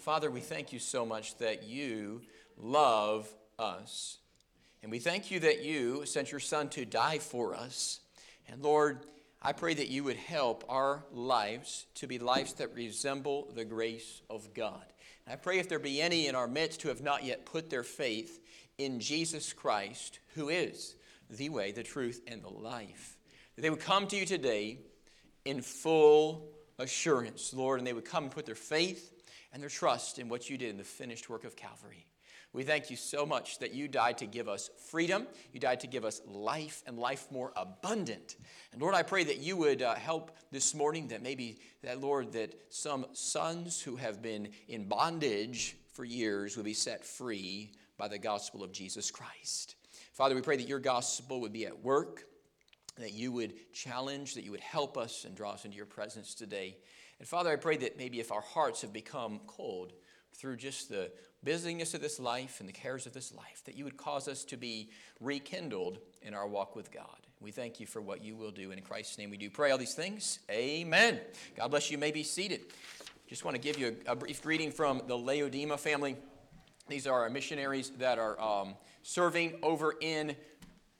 Father, we thank you so much that you love us. And we thank you that you sent your Son to die for us. And Lord, I pray that you would help our lives to be lives that resemble the grace of God. And I pray if there be any in our midst who have not yet put their faith in Jesus Christ, who is the way, the truth, and the life, that they would come to you today in full assurance, Lord, and they would come and put their faith and their trust in what you did in the finished work of Calvary. We thank you so much that you died to give us freedom. You died to give us life and life more abundant. And Lord, I pray that you would uh, help this morning, that maybe, that Lord, that some sons who have been in bondage for years would be set free by the gospel of Jesus Christ. Father, we pray that your gospel would be at work, that you would challenge, that you would help us and draw us into your presence today. And Father, I pray that maybe if our hearts have become cold through just the busyness of this life and the cares of this life, that you would cause us to be rekindled in our walk with God. We thank you for what you will do. And In Christ's name we do pray all these things. Amen. God bless you. you may be seated. Just want to give you a, a brief greeting from the Laodima family. These are our missionaries that are um, serving over in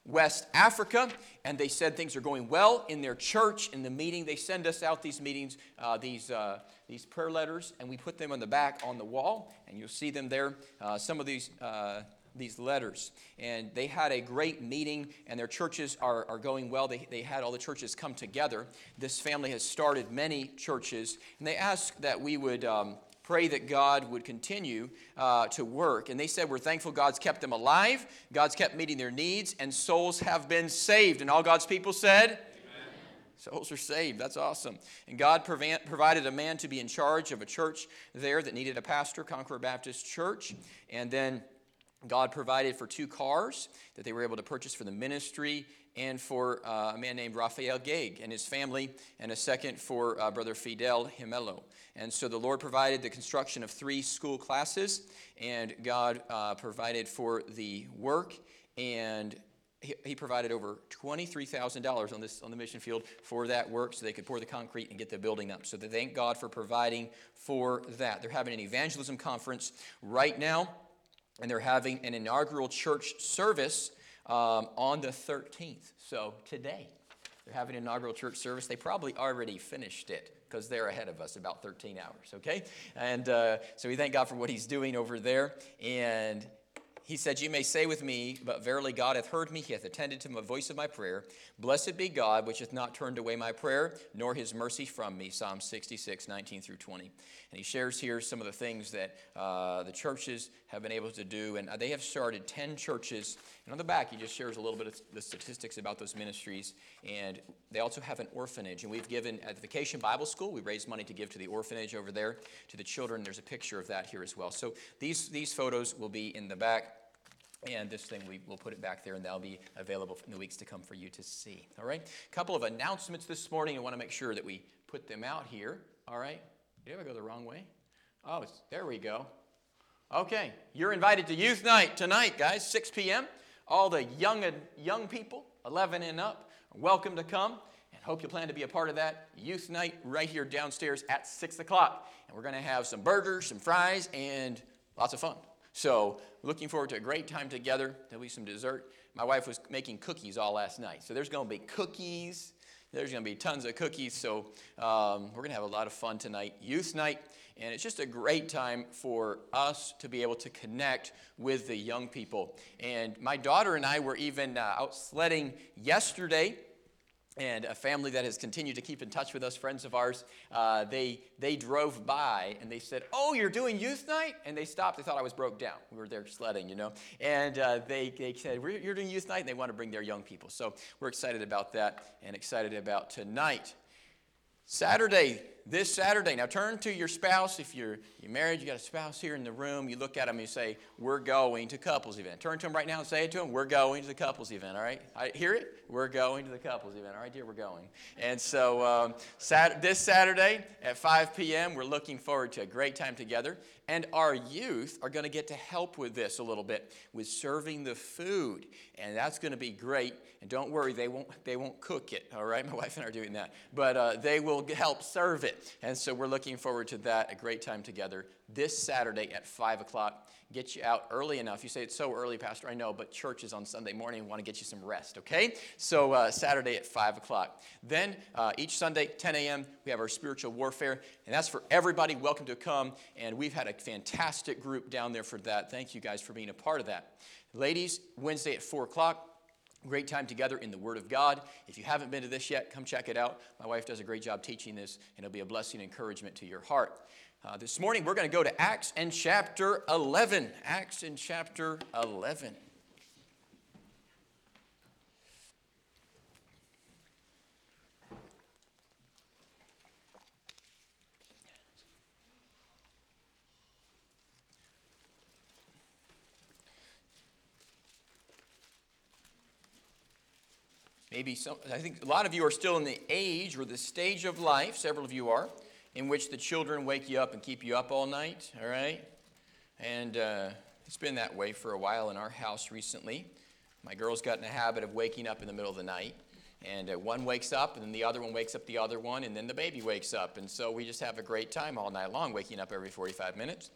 West Africa, and they said things are going well in their church. In the meeting, they send us out these meetings, uh, these, uh, these prayer letters, and we put them on the back on the wall, and you'll see them there. Uh, some of these, uh, these letters. And they had a great meeting, and their churches are, are going well. They, they had all the churches come together. This family has started many churches, and they asked that we would. Um, pray that God would continue uh, to work. And they said, We're thankful God's kept them alive, God's kept meeting their needs, and souls have been saved. And all God's people said, Souls are saved. That's awesome. And God provided a man to be in charge of a church there that needed a pastor, Conqueror Baptist Church. And then God provided for two cars that they were able to purchase for the ministry and for uh, a man named Raphael Gaig and his family, and a second for uh, Brother Fidel Himelo. And so the Lord provided the construction of three school classes, and God uh, provided for the work, and he, he provided over $23,000 on, this, on the mission field for that work so they could pour the concrete and get the building up. So they thank God for providing for that. They're having an evangelism conference right now, and they're having an inaugural church service um, on the 13th. So today, they're having an inaugural church service. They probably already finished it because they're ahead of us about 13 hours, okay? And uh, so we thank God for what He's doing over there. And he said, You may say with me, but verily God hath heard me, he hath attended to the voice of my prayer. Blessed be God, which hath not turned away my prayer, nor his mercy from me. Psalm 66, 19 through 20. And he shares here some of the things that uh, the churches have been able to do. And they have started 10 churches. And on the back, he just shares a little bit of the statistics about those ministries. And they also have an orphanage. And we've given at the Vacation Bible School, we raised money to give to the orphanage over there, to the children. There's a picture of that here as well. So these, these photos will be in the back. And this thing, we will put it back there, and that'll be available in the weeks to come for you to see. All right? A couple of announcements this morning. I want to make sure that we put them out here. All right? Did I go the wrong way? Oh, there we go. Okay, you're invited to youth night tonight, guys, 6 p.m. All the young young people, 11 and up, welcome to come. And hope you plan to be a part of that youth night right here downstairs at 6 o'clock. And we're going to have some burgers, some fries, and lots of fun. So, looking forward to a great time together. There'll be some dessert. My wife was making cookies all last night. So, there's going to be cookies. There's going to be tons of cookies. So, um, we're going to have a lot of fun tonight. Youth night. And it's just a great time for us to be able to connect with the young people. And my daughter and I were even uh, out sledding yesterday and a family that has continued to keep in touch with us, friends of ours, uh, they, they drove by and they said, Oh, you're doing youth night? And they stopped. They thought I was broke down. We were there sledding, you know. And uh, they, they said, You're doing youth night? And they want to bring their young people. So we're excited about that and excited about tonight. Saturday, this Saturday. Now turn to your spouse. If you're, you're married, you got a spouse here in the room, you look at them and you say, We're going to couples event. Turn to them right now and say it to them, We're going to the couples event, all right? I hear it? We're going to the couples event. All right, dear, we're going. And so um, this Saturday at 5 p.m., we're looking forward to a great time together. And our youth are going to get to help with this a little bit with serving the food. And that's going to be great. And don't worry, they won't, they won't cook it, all right? My wife and I are doing that. But uh, they will help serve it. And so we're looking forward to that, a great time together this Saturday at 5 o'clock. Get you out early enough. You say it's so early, Pastor. I know, but church is on Sunday morning. We want to get you some rest, okay? So uh, Saturday at 5 o'clock. Then uh, each Sunday, 10 a.m., we have our spiritual warfare, and that's for everybody. Welcome to come. And we've had a fantastic group down there for that. Thank you guys for being a part of that. Ladies, Wednesday at 4 o'clock. Great time together in the Word of God. If you haven't been to this yet, come check it out. My wife does a great job teaching this, and it'll be a blessing and encouragement to your heart. Uh, this morning, we're going to go to Acts and chapter 11. Acts and chapter 11. Maybe some, I think a lot of you are still in the age or the stage of life, several of you are, in which the children wake you up and keep you up all night, all right? And uh, it's been that way for a while in our house recently. My girls got in the habit of waking up in the middle of the night. And uh, one wakes up, and then the other one wakes up the other one, and then the baby wakes up. And so we just have a great time all night long, waking up every 45 minutes.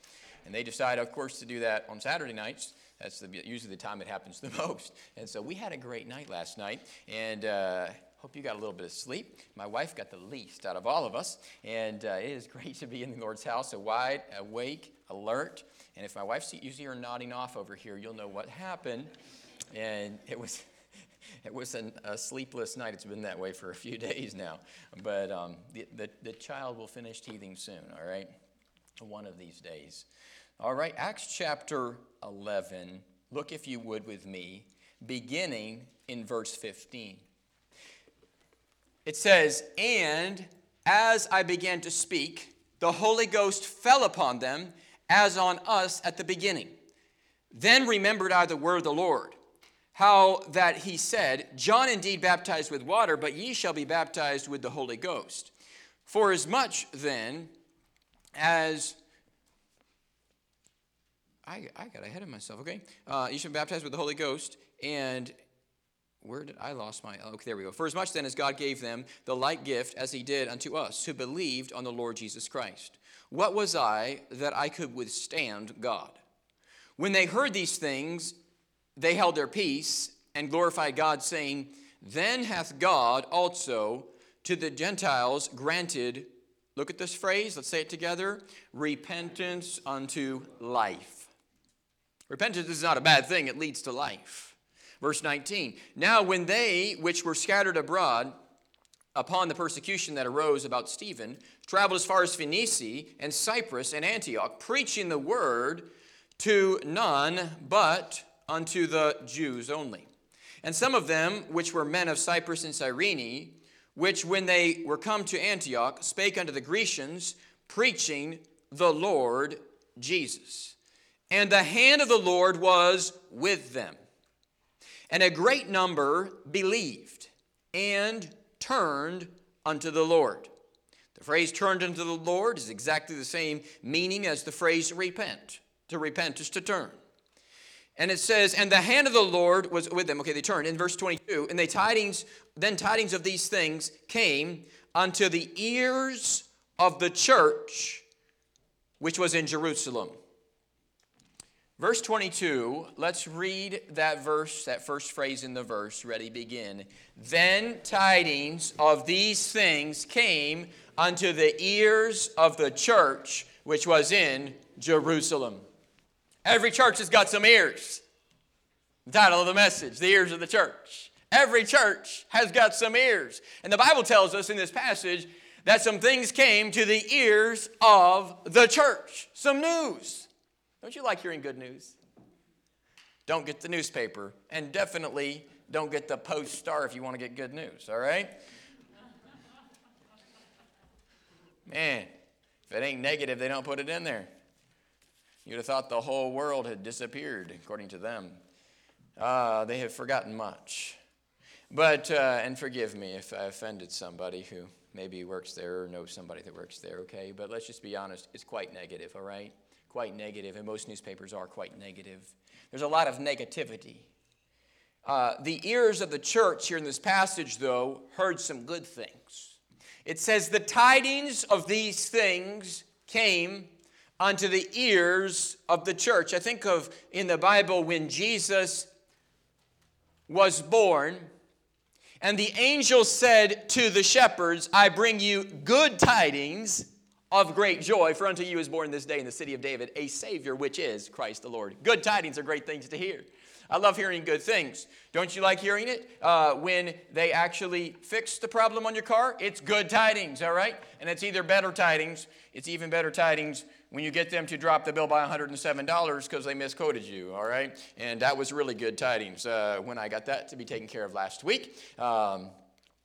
And they decide, of course, to do that on Saturday nights. That's the, usually the time it happens the most. And so we had a great night last night. And uh, hope you got a little bit of sleep. My wife got the least out of all of us. And uh, it is great to be in the Lord's house, a wide, awake, alert. And if my wife sees you nodding off over here, you'll know what happened. And it was. It was an, a sleepless night. It's been that way for a few days now. But um, the, the, the child will finish teething soon, all right? One of these days. All right, Acts chapter 11. Look, if you would, with me, beginning in verse 15. It says, And as I began to speak, the Holy Ghost fell upon them as on us at the beginning. Then remembered I the word of the Lord, how that he said, John indeed baptized with water, but ye shall be baptized with the Holy Ghost. For as much then as I, I got ahead of myself, okay? Uh, you should be baptized with the Holy Ghost, and where did I lost my oh, okay there we go. For as much then as God gave them the like gift as he did unto us who believed on the Lord Jesus Christ. What was I that I could withstand God? When they heard these things, they held their peace and glorified God, saying, Then hath God also to the Gentiles granted, look at this phrase, let's say it together, repentance unto life. Repentance is not a bad thing, it leads to life. Verse 19 Now, when they which were scattered abroad upon the persecution that arose about Stephen traveled as far as Phoenicia and Cyprus and Antioch, preaching the word to none but unto the Jews only. And some of them, which were men of Cyprus and Cyrene, which when they were come to Antioch, spake unto the Grecians, preaching the Lord Jesus. And the hand of the Lord was with them. And a great number believed and turned unto the Lord. The phrase turned unto the Lord is exactly the same meaning as the phrase repent. To repent is to turn. And it says, and the hand of the Lord was with them. Okay, they turned. In verse 22, and they tidings, then tidings of these things came unto the ears of the church which was in Jerusalem. Verse 22, let's read that verse, that first phrase in the verse. Ready, begin. Then tidings of these things came unto the ears of the church which was in Jerusalem. Every church has got some ears. The title of the message, the ears of the church. Every church has got some ears. And the Bible tells us in this passage that some things came to the ears of the church. Some news. Don't you like hearing good news? Don't get the newspaper, and definitely don't get the Post Star if you want to get good news, all right? Man, if it ain't negative, they don't put it in there. You'd have thought the whole world had disappeared, according to them. Uh, they have forgotten much. But, uh, and forgive me if I offended somebody who maybe works there or knows somebody that works there, okay? But let's just be honest, it's quite negative, all right? Quite negative, and most newspapers are quite negative. There's a lot of negativity. Uh, the ears of the church here in this passage, though, heard some good things. It says, The tidings of these things came unto the ears of the church. I think of in the Bible when Jesus was born, and the angel said to the shepherds, I bring you good tidings of great joy, for unto you is born this day in the city of David a Savior, which is Christ the Lord. Good tidings are great things to hear. I love hearing good things. Don't you like hearing it? Uh, when they actually fix the problem on your car, it's good tidings, all right? And it's either better tidings, it's even better tidings when you get them to drop the bill by $107 because they misquoted you, all right? And that was really good tidings uh, when I got that to be taken care of last week. Um,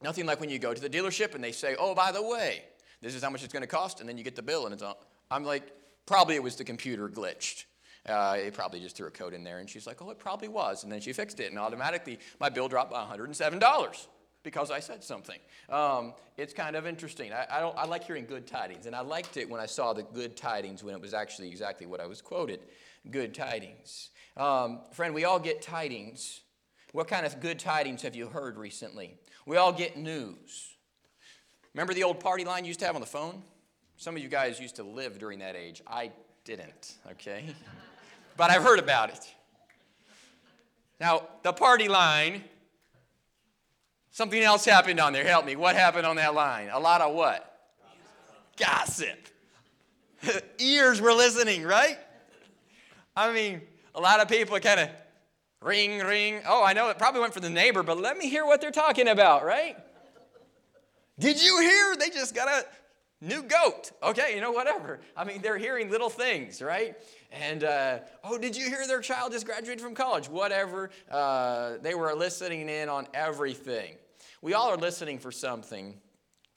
nothing like when you go to the dealership and they say, oh, by the way, this is how much it's going to cost, and then you get the bill, and it's all, I'm like, probably it was the computer glitched. Uh, it probably just threw a code in there, and she's like, oh, it probably was. And then she fixed it, and automatically my bill dropped by $107 because I said something. Um, it's kind of interesting. I, I, don't, I like hearing good tidings, and I liked it when I saw the good tidings when it was actually exactly what I was quoted good tidings. Um, friend, we all get tidings. What kind of good tidings have you heard recently? We all get news. Remember the old party line you used to have on the phone? Some of you guys used to live during that age. I didn't, okay? but I've heard about it. Now, the party line Something else happened on there. Help me. What happened on that line? A lot of what? Gossip. Ears were listening, right? I mean, a lot of people kind of ring, ring. Oh, I know it probably went for the neighbor, but let me hear what they're talking about, right? Did you hear they just got a new goat? Okay, you know, whatever. I mean, they're hearing little things, right? And, uh, oh, did you hear their child just graduated from college? Whatever. Uh, they were listening in on everything. We all are listening for something.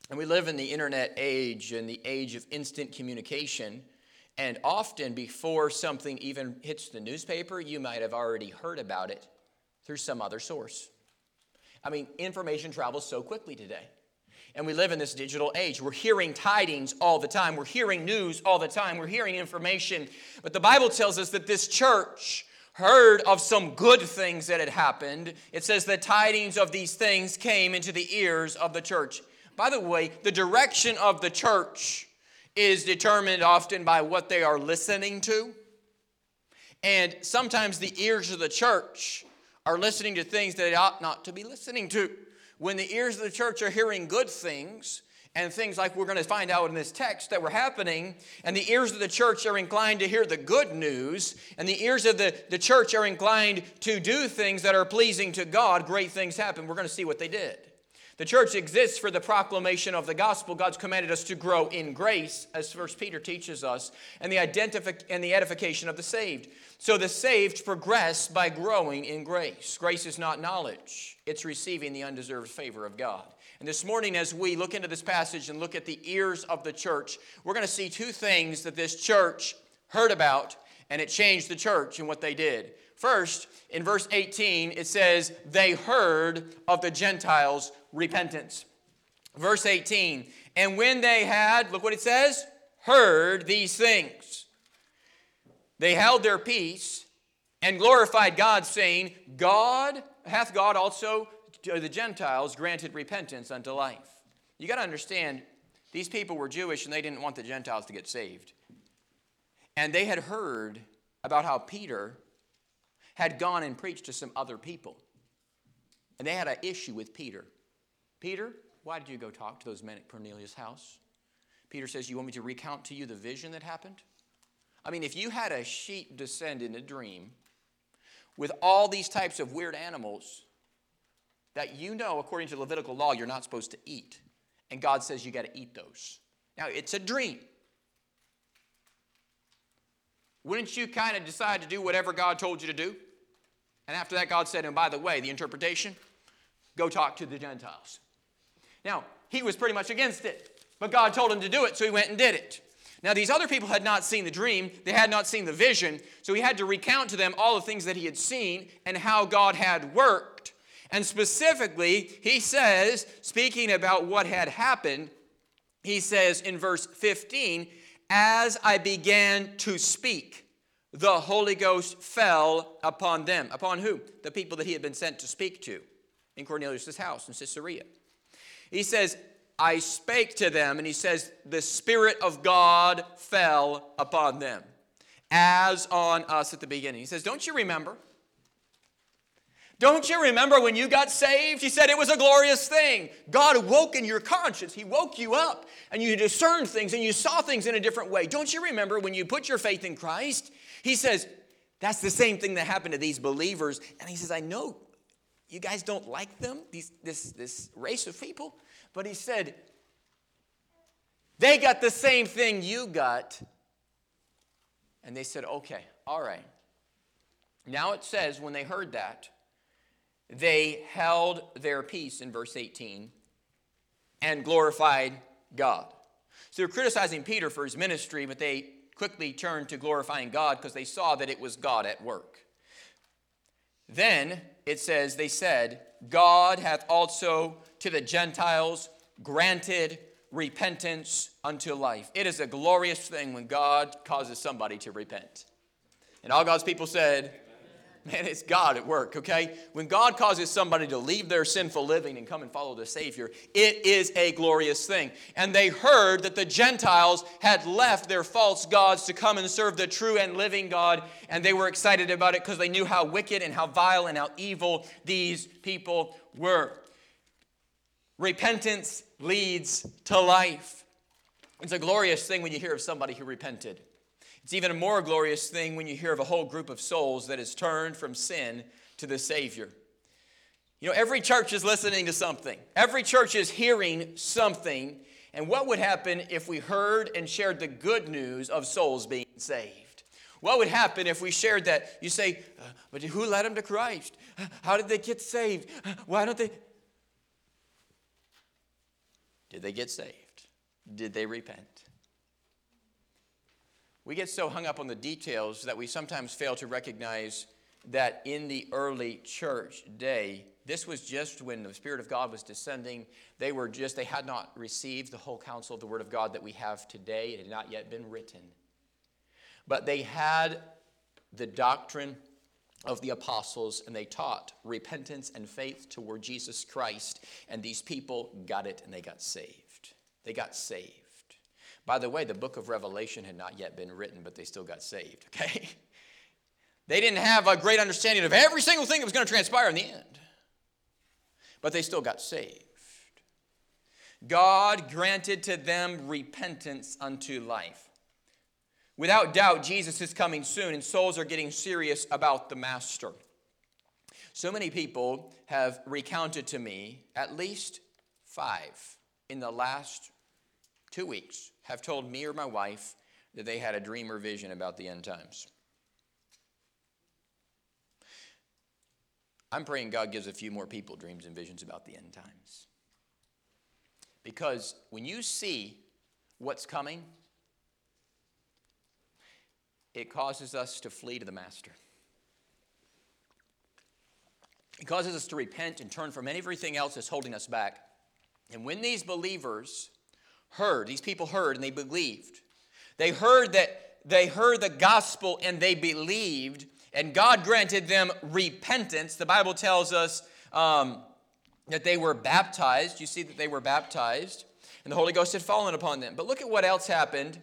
And we live in the internet age and the age of instant communication. And often, before something even hits the newspaper, you might have already heard about it through some other source. I mean, information travels so quickly today. And we live in this digital age. We're hearing tidings all the time. We're hearing news all the time. We're hearing information. But the Bible tells us that this church heard of some good things that had happened. It says the tidings of these things came into the ears of the church. By the way, the direction of the church is determined often by what they are listening to. And sometimes the ears of the church are listening to things that they ought not to be listening to when the ears of the church are hearing good things, and things like we're going to find out in this text that were happening, and the ears of the church are inclined to hear the good news, and the ears of the, the church are inclined to do things that are pleasing to God, great things happen. We're going to see what they did. The church exists for the proclamation of the gospel. God's commanded us to grow in grace, as First Peter teaches us, and the identific- and the edification of the saved. So the saved progress by growing in grace. Grace is not knowledge, it's receiving the undeserved favor of God. And this morning, as we look into this passage and look at the ears of the church, we're going to see two things that this church heard about, and it changed the church and what they did. First, in verse 18, it says, They heard of the Gentiles' repentance. Verse 18, and when they had, look what it says, heard these things, they held their peace and glorified God, saying, God, hath God also to the Gentiles granted repentance unto life. You got to understand, these people were Jewish and they didn't want the Gentiles to get saved. And they had heard about how Peter had gone and preached to some other people. And they had an issue with Peter. Peter, why did you go talk to those men at Cornelius' house? Peter says, You want me to recount to you the vision that happened? I mean, if you had a sheep descend in a dream with all these types of weird animals that you know, according to Levitical law, you're not supposed to eat, and God says you got to eat those. Now, it's a dream. Wouldn't you kind of decide to do whatever God told you to do? And after that, God said, and by the way, the interpretation, go talk to the Gentiles. Now, he was pretty much against it, but God told him to do it, so he went and did it. Now, these other people had not seen the dream, they had not seen the vision, so he had to recount to them all the things that he had seen and how God had worked. And specifically, he says, speaking about what had happened, he says in verse 15, As I began to speak, the Holy Ghost fell upon them. Upon who? The people that he had been sent to speak to in Cornelius' house in Caesarea. He says, I spake to them, and he says, the Spirit of God fell upon them, as on us at the beginning. He says, Don't you remember? Don't you remember when you got saved? He said it was a glorious thing. God awoke in your conscience. He woke you up and you discerned things and you saw things in a different way. Don't you remember when you put your faith in Christ? He says, that's the same thing that happened to these believers. And he says, I know you guys don't like them, these, this, this race of people, but he said, they got the same thing you got. And they said, okay, all right. Now it says, when they heard that, they held their peace in verse 18 and glorified God. So they're criticizing Peter for his ministry, but they quickly turned to glorifying God because they saw that it was God at work. Then it says, They said, God hath also to the Gentiles granted repentance unto life. It is a glorious thing when God causes somebody to repent. And all God's people said, Man, it's God at work, okay? When God causes somebody to leave their sinful living and come and follow the Savior, it is a glorious thing. And they heard that the Gentiles had left their false gods to come and serve the true and living God, and they were excited about it because they knew how wicked and how vile and how evil these people were. Repentance leads to life. It's a glorious thing when you hear of somebody who repented. It's even a more glorious thing when you hear of a whole group of souls that has turned from sin to the Savior. You know, every church is listening to something, every church is hearing something. And what would happen if we heard and shared the good news of souls being saved? What would happen if we shared that? You say, uh, but who led them to Christ? How did they get saved? Why don't they? Did they get saved? Did they repent? We get so hung up on the details that we sometimes fail to recognize that in the early church day, this was just when the Spirit of God was descending. They were just, they had not received the whole counsel of the Word of God that we have today. It had not yet been written. But they had the doctrine of the apostles and they taught repentance and faith toward Jesus Christ. And these people got it and they got saved. They got saved. By the way, the book of Revelation had not yet been written, but they still got saved, okay? They didn't have a great understanding of every single thing that was going to transpire in the end, but they still got saved. God granted to them repentance unto life. Without doubt, Jesus is coming soon, and souls are getting serious about the Master. So many people have recounted to me, at least five in the last two weeks, have told me or my wife that they had a dream or vision about the end times. I'm praying God gives a few more people dreams and visions about the end times. Because when you see what's coming, it causes us to flee to the Master. It causes us to repent and turn from everything else that's holding us back. And when these believers heard, these people heard and they believed. They heard that they heard the gospel and they believed, and God granted them repentance. The Bible tells us um, that they were baptized. You see that they were baptized, and the Holy Ghost had fallen upon them. But look at what else happened.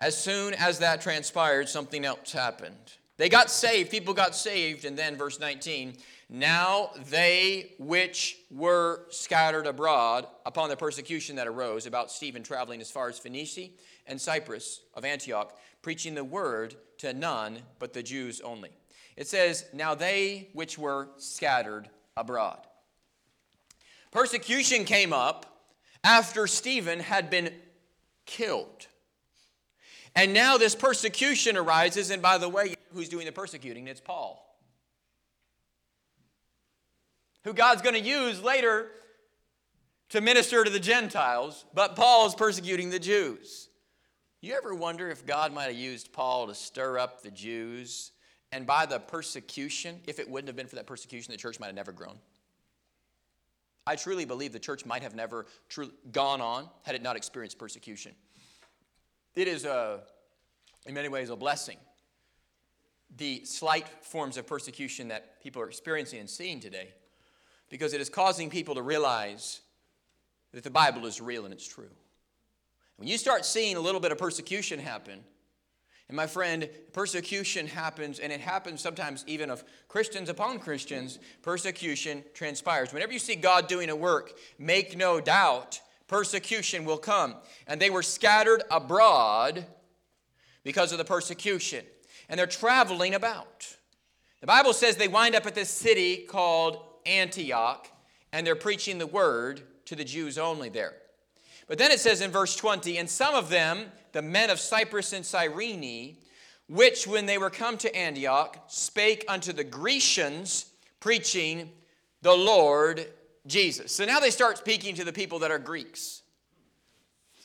As soon as that transpired, something else happened. They got saved, people got saved, and then verse 19 now they which were scattered abroad upon the persecution that arose about Stephen traveling as far as Phoenicia and Cyprus of Antioch, preaching the word to none but the Jews only. It says, Now they which were scattered abroad. Persecution came up after Stephen had been killed. And now this persecution arises, and by the way, who's doing the persecuting? It's Paul who God's going to use later to minister to the Gentiles, but Paul's persecuting the Jews. You ever wonder if God might have used Paul to stir up the Jews? And by the persecution, if it wouldn't have been for that persecution, the church might have never grown. I truly believe the church might have never gone on had it not experienced persecution. It is, a, in many ways, a blessing. The slight forms of persecution that people are experiencing and seeing today because it is causing people to realize that the Bible is real and it's true. When you start seeing a little bit of persecution happen, and my friend, persecution happens, and it happens sometimes even of Christians upon Christians, persecution transpires. Whenever you see God doing a work, make no doubt persecution will come. And they were scattered abroad because of the persecution. And they're traveling about. The Bible says they wind up at this city called Antioch, and they're preaching the word to the Jews only there. But then it says in verse 20, and some of them, the men of Cyprus and Cyrene, which when they were come to Antioch, spake unto the Grecians, preaching the Lord Jesus. So now they start speaking to the people that are Greeks.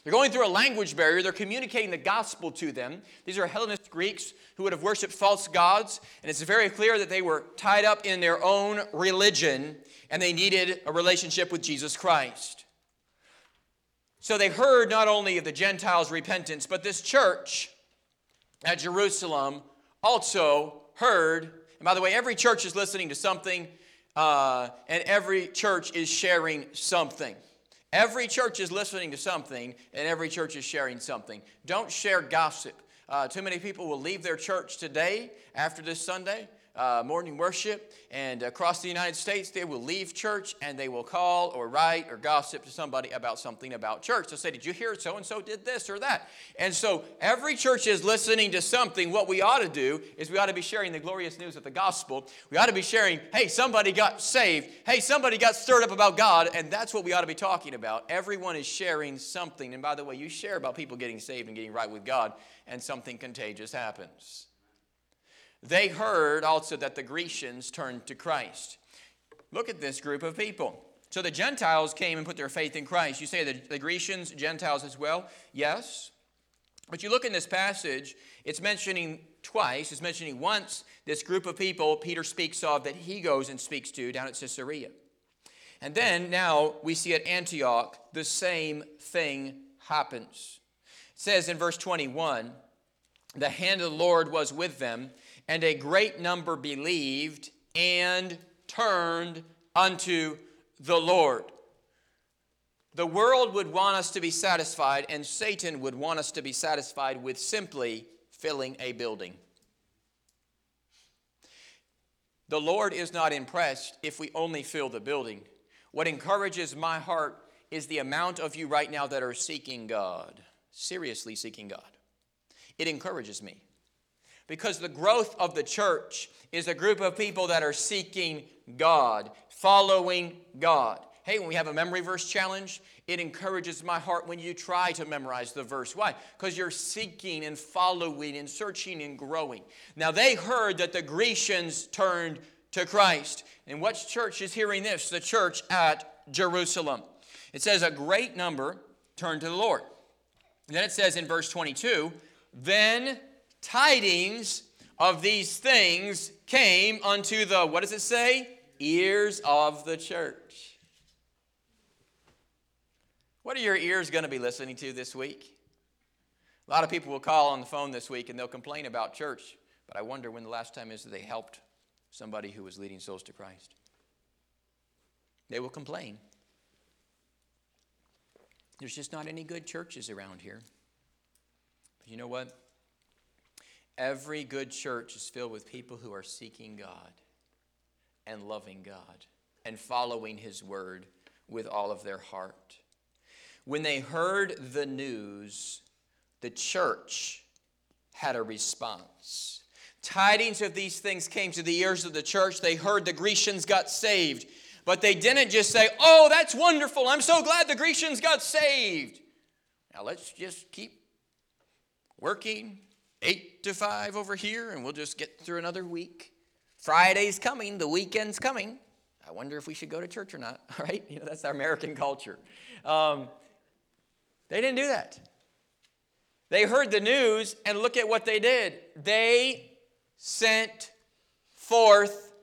They're going through a language barrier. They're communicating the gospel to them. These are Hellenist Greeks who would have worshiped false gods, and it's very clear that they were tied up in their own religion and they needed a relationship with Jesus Christ. So they heard not only of the Gentiles' repentance, but this church at Jerusalem also heard. And by the way, every church is listening to something, uh, and every church is sharing something. Every church is listening to something, and every church is sharing something. Don't share gossip. Uh, too many people will leave their church today after this Sunday uh, morning worship, and across the United States, they will leave church and they will call or write or gossip to somebody about something about church. They'll say, Did you hear so and so did this or that? And so every church is listening to something. What we ought to do is we ought to be sharing the glorious news of the gospel. We ought to be sharing, Hey, somebody got saved. Hey, somebody got stirred up about God. And that's what we ought to be talking about. Everyone is sharing something. And by the way, you share about people getting saved and getting right with God, and something contagious happens. They heard also that the Grecians turned to Christ. Look at this group of people. So the Gentiles came and put their faith in Christ. You say the, the Grecians, Gentiles as well? Yes. But you look in this passage, it's mentioning twice, it's mentioning once this group of people Peter speaks of that he goes and speaks to down at Caesarea. And then now we see at Antioch the same thing happens. It says in verse 21 the hand of the Lord was with them, and a great number believed and turned unto the Lord. The world would want us to be satisfied, and Satan would want us to be satisfied with simply filling a building. The Lord is not impressed if we only fill the building. What encourages my heart is the amount of you right now that are seeking God, seriously seeking God. It encourages me because the growth of the church is a group of people that are seeking God, following God. Hey, when we have a memory verse challenge, it encourages my heart when you try to memorize the verse. Why? Because you're seeking and following and searching and growing. Now, they heard that the Grecians turned to Christ. And what church is hearing this? The church at Jerusalem. It says, A great number turned to the Lord. And then it says in verse 22, Then tidings of these things came unto the, what does it say? Ears of the church. What are your ears going to be listening to this week? A lot of people will call on the phone this week and they'll complain about church, but I wonder when the last time is that they helped somebody who was leading souls to Christ. They will complain. There's just not any good churches around here. But you know what? Every good church is filled with people who are seeking God and loving God and following His word with all of their heart. When they heard the news, the church had a response. Tidings of these things came to the ears of the church. They heard the Grecians got saved. But they didn't just say, Oh, that's wonderful. I'm so glad the Grecians got saved. Now let's just keep working, eight to five over here, and we'll just get through another week. Friday's coming, the weekend's coming. I wonder if we should go to church or not, all right? You know, that's our American culture. Um, they didn't do that. They heard the news, and look at what they did. They sent forth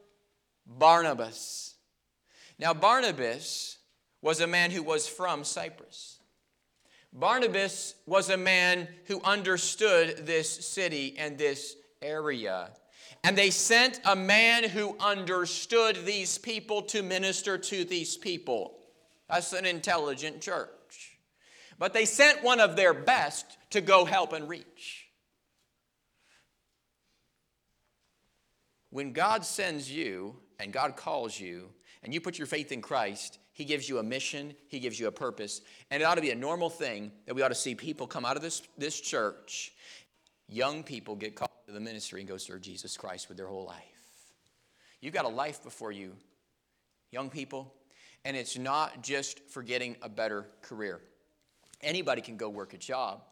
Barnabas. Now, Barnabas was a man who was from Cyprus. Barnabas was a man who understood this city and this area. And they sent a man who understood these people to minister to these people. That's an intelligent church. But they sent one of their best to go help and reach. When God sends you and God calls you and you put your faith in Christ, He gives you a mission, He gives you a purpose. And it ought to be a normal thing that we ought to see people come out of this, this church, young people get called to the ministry and go serve Jesus Christ with their whole life. You've got a life before you, young people, and it's not just for getting a better career. Anybody can go work a job.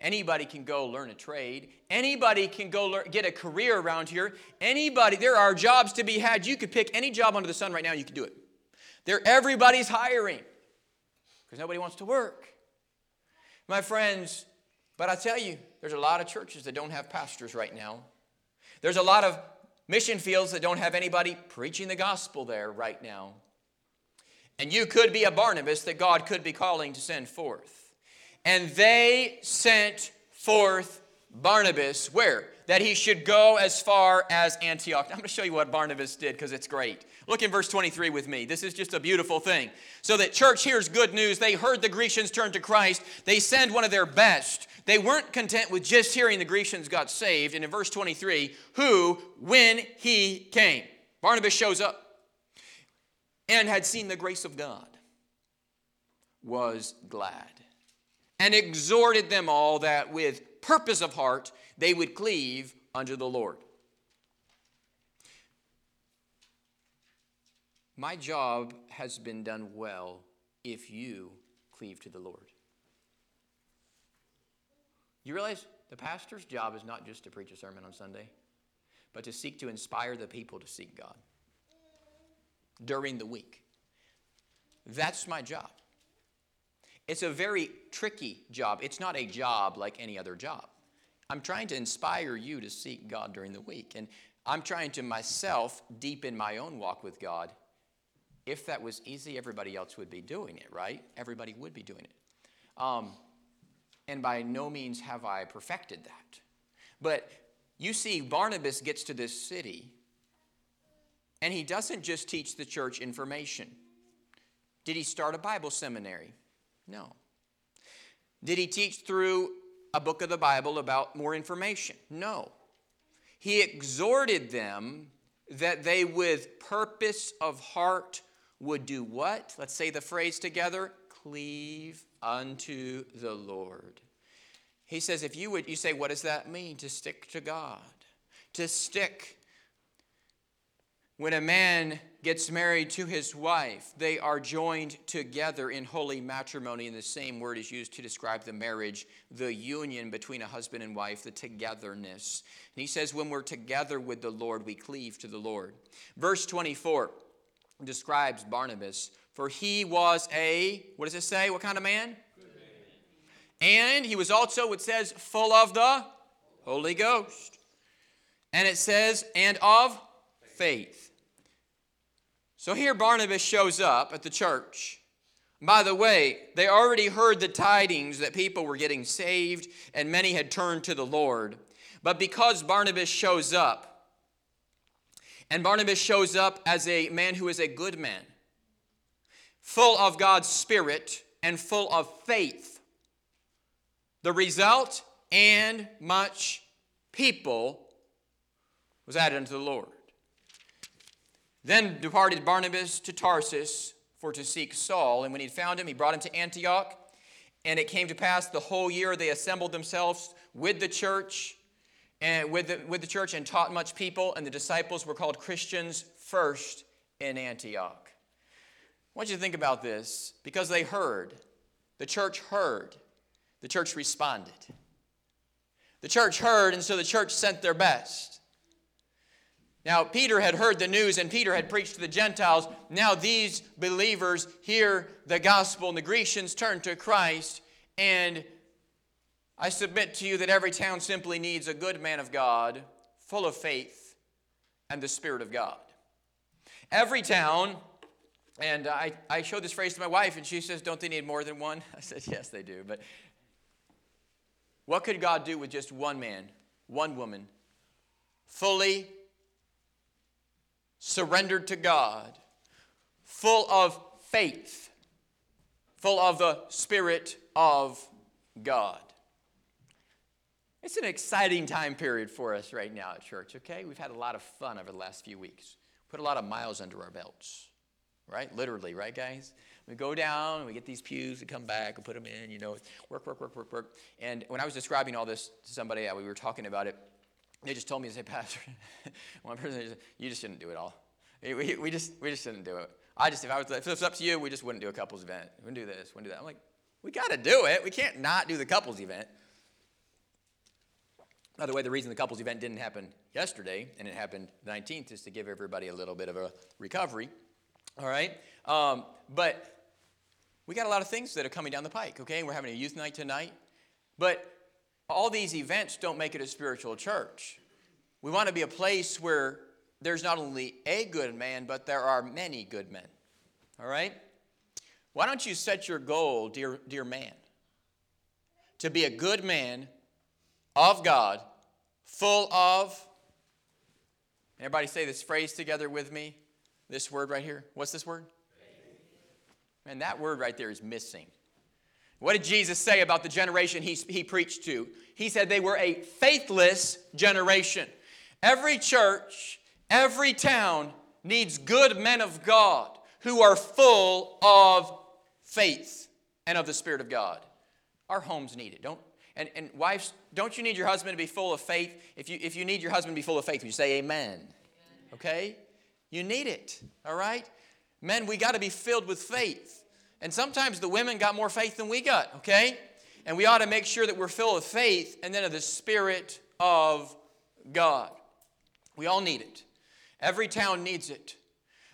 Anybody can go learn a trade. Anybody can go learn, get a career around here. Anybody, there are jobs to be had. You could pick any job under the sun right now, you could do it. There, everybody's hiring because nobody wants to work. My friends, but I tell you, there's a lot of churches that don't have pastors right now. There's a lot of mission fields that don't have anybody preaching the gospel there right now. And you could be a Barnabas that God could be calling to send forth. And they sent forth Barnabas, where? That he should go as far as Antioch. I'm going to show you what Barnabas did because it's great. Look in verse 23 with me. This is just a beautiful thing. So that church hears good news. They heard the Grecians turn to Christ. They send one of their best. They weren't content with just hearing the Grecians got saved. And in verse 23, who, when he came, Barnabas shows up and had seen the grace of God, was glad and exhorted them all that with purpose of heart they would cleave unto the Lord. My job has been done well if you cleave to the Lord. You realize the pastor's job is not just to preach a sermon on Sunday, but to seek to inspire the people to seek God during the week. That's my job. It's a very tricky job. It's not a job like any other job. I'm trying to inspire you to seek God during the week. And I'm trying to myself deepen my own walk with God. If that was easy, everybody else would be doing it, right? Everybody would be doing it. Um, and by no means have I perfected that. But you see, Barnabas gets to this city, and he doesn't just teach the church information. Did he start a Bible seminary? No. Did he teach through a book of the Bible about more information? No. He exhorted them that they, with purpose of heart, would do what? Let's say the phrase together cleave unto the Lord. He says, if you would, you say, what does that mean? To stick to God, to stick when a man gets married to his wife, they are joined together in holy matrimony, and the same word is used to describe the marriage, the union between a husband and wife, the togetherness. And he says, when we're together with the Lord, we cleave to the Lord. Verse 24 describes Barnabas, for he was a, what does it say? What kind of man? And he was also, it says, full of the Holy Ghost. And it says, and of faith. So here Barnabas shows up at the church. By the way, they already heard the tidings that people were getting saved and many had turned to the Lord. But because Barnabas shows up, and Barnabas shows up as a man who is a good man, full of God's Spirit and full of faith, the result, and much people was added unto the Lord. Then departed Barnabas to Tarsus for to seek Saul. And when he found him, he brought him to Antioch. And it came to pass the whole year they assembled themselves with the church and with the, with the church and taught much people. And the disciples were called Christians first in Antioch. I want you to think about this because they heard. The church heard. The church responded. The church heard, and so the church sent their best. Now, Peter had heard the news and Peter had preached to the Gentiles. Now, these believers hear the gospel, and the Grecians turn to Christ. And I submit to you that every town simply needs a good man of God, full of faith and the Spirit of God. Every town, and I, I showed this phrase to my wife, and she says, Don't they need more than one? I said, Yes, they do. But what could God do with just one man, one woman, fully surrendered to God, full of faith full of the Spirit of God. It's an exciting time period for us right now at church, okay? We've had a lot of fun over the last few weeks. Put a lot of miles under our belts, right? Literally, right, guys? We go down, we get these pews, we come back, we put them in, you know, work, work, work, work, work. And when I was describing all this to somebody, uh, we were talking about it, they just told me to say, Pastor, one person said, you just shouldn't do it all. We, we, just, we just shouldn't do it. I just, if I was, if it was up to you, we just wouldn't do a couples event. We wouldn't do this, wouldn't do that. I'm like, we got to do it. We can't not do the couples event. By the way, the reason the couples event didn't happen yesterday and it happened the 19th is to give everybody a little bit of a recovery. All right? Um, but we got a lot of things that are coming down the pike, okay? We're having a youth night tonight. But all these events don't make it a spiritual church. We want to be a place where there's not only a good man, but there are many good men. All right? Why don't you set your goal, dear, dear man, to be a good man of God, full of. Everybody say this phrase together with me. This word right here. What's this word? Man, that word right there is missing. What did Jesus say about the generation he, he preached to? He said they were a faithless generation. Every church, every town needs good men of God who are full of faith and of the Spirit of God. Our homes need it. Don't, and, and wives, don't you need your husband to be full of faith? If you, if you need your husband to be full of faith, you say amen. Okay? You need it, all right? Men, we got to be filled with faith. And sometimes the women got more faith than we got, okay? And we ought to make sure that we're filled with faith and then of the Spirit of God. We all need it. Every town needs it.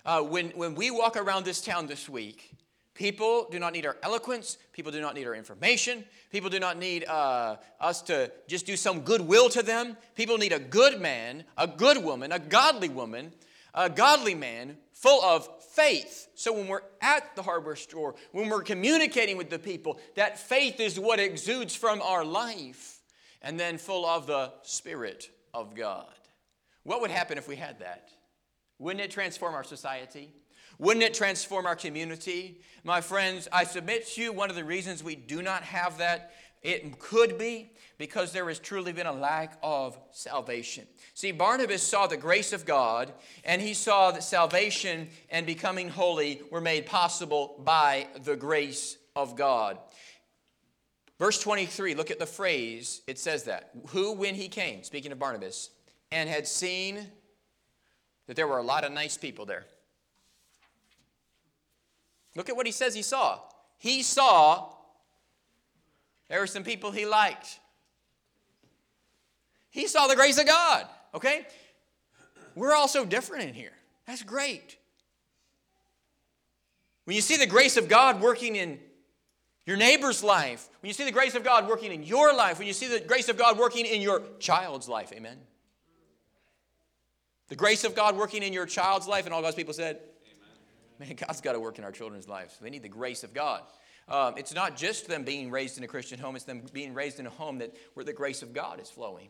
Uh, when, when we walk around this town this week, People do not need our eloquence. People do not need our information. People do not need uh, us to just do some goodwill to them. People need a good man, a good woman, a godly woman, a godly man full of faith. So when we're at the hardware store, when we're communicating with the people, that faith is what exudes from our life and then full of the Spirit of God. What would happen if we had that? Wouldn't it transform our society? Wouldn't it transform our community? My friends, I submit to you one of the reasons we do not have that, it could be because there has truly been a lack of salvation. See, Barnabas saw the grace of God, and he saw that salvation and becoming holy were made possible by the grace of God. Verse 23, look at the phrase, it says that. Who, when he came, speaking of Barnabas, and had seen that there were a lot of nice people there. Look at what he says he saw. He saw there were some people he liked. He saw the grace of God, okay? We're all so different in here. That's great. When you see the grace of God working in your neighbor's life, when you see the grace of God working in your life, when you see the grace of God working in your child's life, amen? The grace of God working in your child's life, and all God's people said, Man, God's got to work in our children's lives. They need the grace of God. Um, it's not just them being raised in a Christian home, it's them being raised in a home that, where the grace of God is flowing.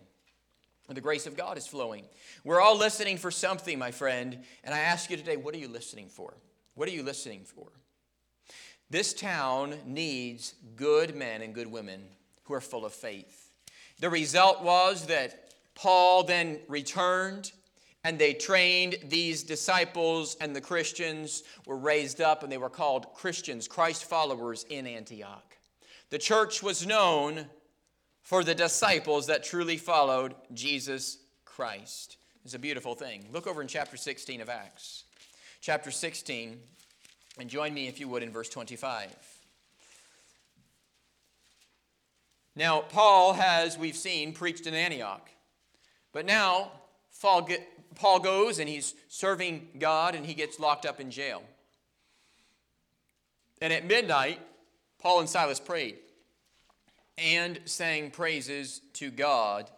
The grace of God is flowing. We're all listening for something, my friend, and I ask you today, what are you listening for? What are you listening for? This town needs good men and good women who are full of faith. The result was that Paul then returned and they trained these disciples, and the Christians were raised up, and they were called Christians, Christ followers in Antioch. The church was known for the disciples that truly followed Jesus Christ. It's a beautiful thing. Look over in chapter 16 of Acts. Chapter 16, and join me if you would in verse 25. Now, Paul has, we've seen, preached in Antioch. But now, Paul goes and he's serving God and he gets locked up in jail. And at midnight, Paul and Silas prayed and sang praises to God,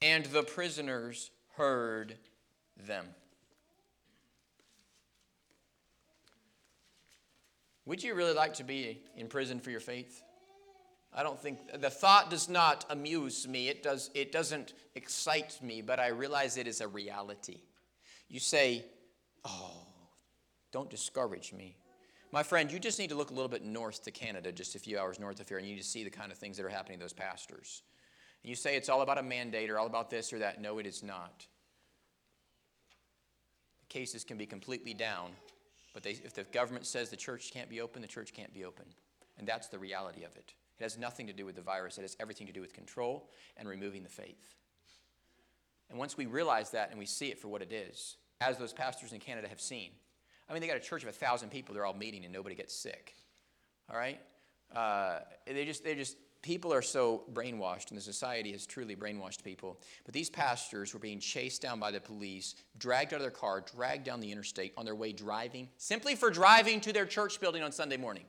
and the prisoners heard them. Would you really like to be in prison for your faith? I don't think the thought does not amuse me. It does it doesn't excite me, but I realize it is a reality. You say, "Oh, don't discourage me." My friend, you just need to look a little bit north to Canada, just a few hours north of here, and you just see the kind of things that are happening to those pastors. And you say it's all about a mandate or all about this or that. No, it is not. The cases can be completely down, but they, if the government says the church can't be open, the church can't be open. And that's the reality of it. It has nothing to do with the virus, it has everything to do with control and removing the faith. And once we realize that and we see it for what it is, as those pastors in Canada have seen, I mean, they got a church of a thousand people, they're all meeting and nobody gets sick. All right? Uh, they just, they just, people are so brainwashed, and the society has truly brainwashed people. But these pastors were being chased down by the police, dragged out of their car, dragged down the interstate on their way driving, simply for driving to their church building on Sunday morning.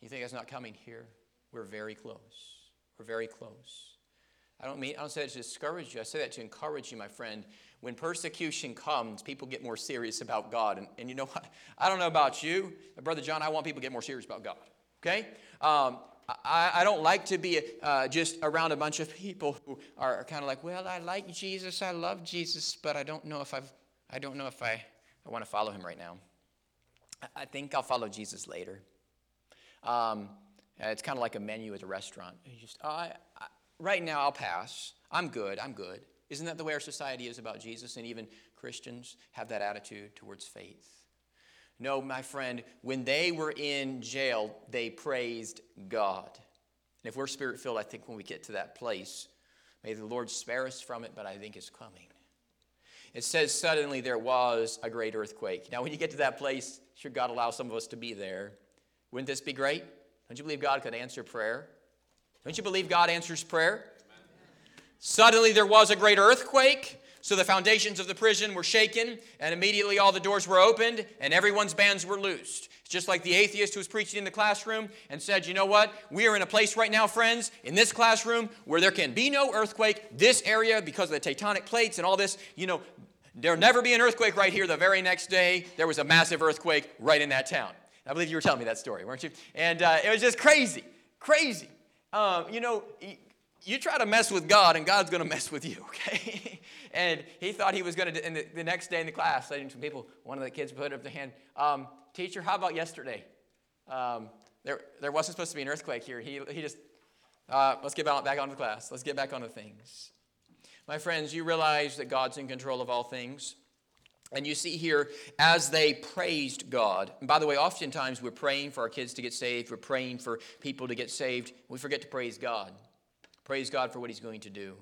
You think that's not coming here? We're very close. We're very close. I don't mean I don't say that to discourage you. I say that to encourage you, my friend. When persecution comes, people get more serious about God. And, and you know what? I don't know about you, Brother John, I want people to get more serious about God. Okay? Um, I, I, don't like to be uh, just around a bunch of people who are kind of like, well, I like Jesus, I love Jesus, but I don't know if I've, I don't know if I, I want to follow him right now. I, think I'll follow Jesus later. Um, it's kind of like a menu at a restaurant. You just, oh, I, right now I'll pass. I'm good. I'm good. Isn't that the way our society is about Jesus? And even Christians have that attitude towards faith. No, my friend, when they were in jail, they praised God. And if we're spirit filled, I think when we get to that place, may the Lord spare us from it, but I think it's coming. It says, suddenly there was a great earthquake. Now, when you get to that place, should God allow some of us to be there? Wouldn't this be great? Don't you believe God could answer prayer? Don't you believe God answers prayer? Suddenly there was a great earthquake, so the foundations of the prison were shaken, and immediately all the doors were opened, and everyone's bands were loosed. It's just like the atheist who was preaching in the classroom and said, You know what? We are in a place right now, friends, in this classroom where there can be no earthquake. This area, because of the tectonic plates and all this, you know, there'll never be an earthquake right here. The very next day, there was a massive earthquake right in that town. I believe you were telling me that story, weren't you? And uh, it was just crazy, crazy. Um, you know, you try to mess with God, and God's going to mess with you, okay? and he thought he was going to, and the, the, next day in the class, some people, one of the kids put up the hand, um, teacher, how about yesterday? Um, there, there wasn't supposed to be an earthquake here. He, he just, uh, let's get back on the class. Let's get back on the things. My friends, you realize that God's in control of all things. And you see here, as they praised God. And by the way, oftentimes we're praying for our kids to get saved, we're praying for people to get saved. We forget to praise God. Praise God for what He's going to do.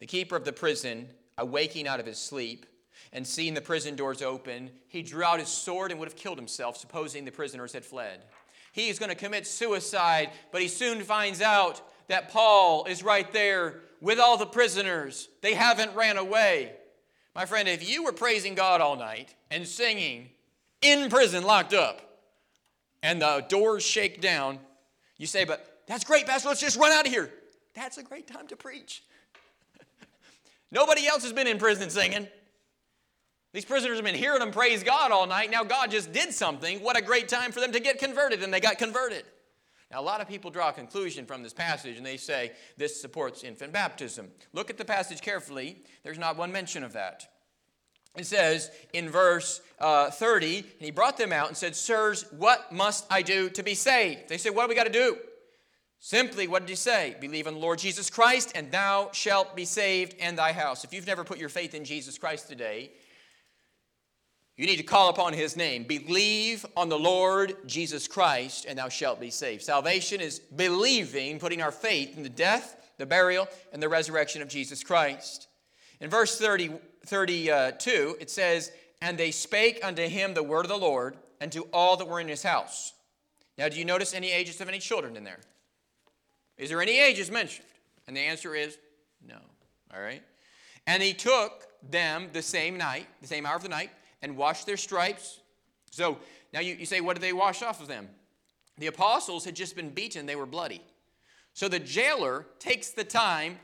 The keeper of the prison, awaking out of his sleep and seeing the prison doors open, he drew out his sword and would have killed himself, supposing the prisoners had fled. He is going to commit suicide, but he soon finds out that Paul is right there with all the prisoners. They haven't ran away. My friend, if you were praising God all night and singing in prison, locked up, and the doors shake down, you say, But that's great, Pastor, let's just run out of here. That's a great time to preach. Nobody else has been in prison singing. These prisoners have been hearing them praise God all night. Now God just did something. What a great time for them to get converted, and they got converted. Now, a lot of people draw a conclusion from this passage and they say this supports infant baptism. Look at the passage carefully. There's not one mention of that. It says in verse uh, 30, and he brought them out and said, Sirs, what must I do to be saved? They said, What do we got to do? Simply, what did he say? Believe in the Lord Jesus Christ, and thou shalt be saved and thy house. If you've never put your faith in Jesus Christ today, you need to call upon his name. Believe on the Lord Jesus Christ, and thou shalt be saved. Salvation is believing, putting our faith in the death, the burial, and the resurrection of Jesus Christ. In verse 30, 32, it says, And they spake unto him the word of the Lord, and to all that were in his house. Now, do you notice any ages of any children in there? Is there any ages mentioned? And the answer is no. All right? And he took them the same night, the same hour of the night, and washed their stripes. So now you, you say, what did they wash off of them? The apostles had just been beaten, they were bloody. So the jailer takes the time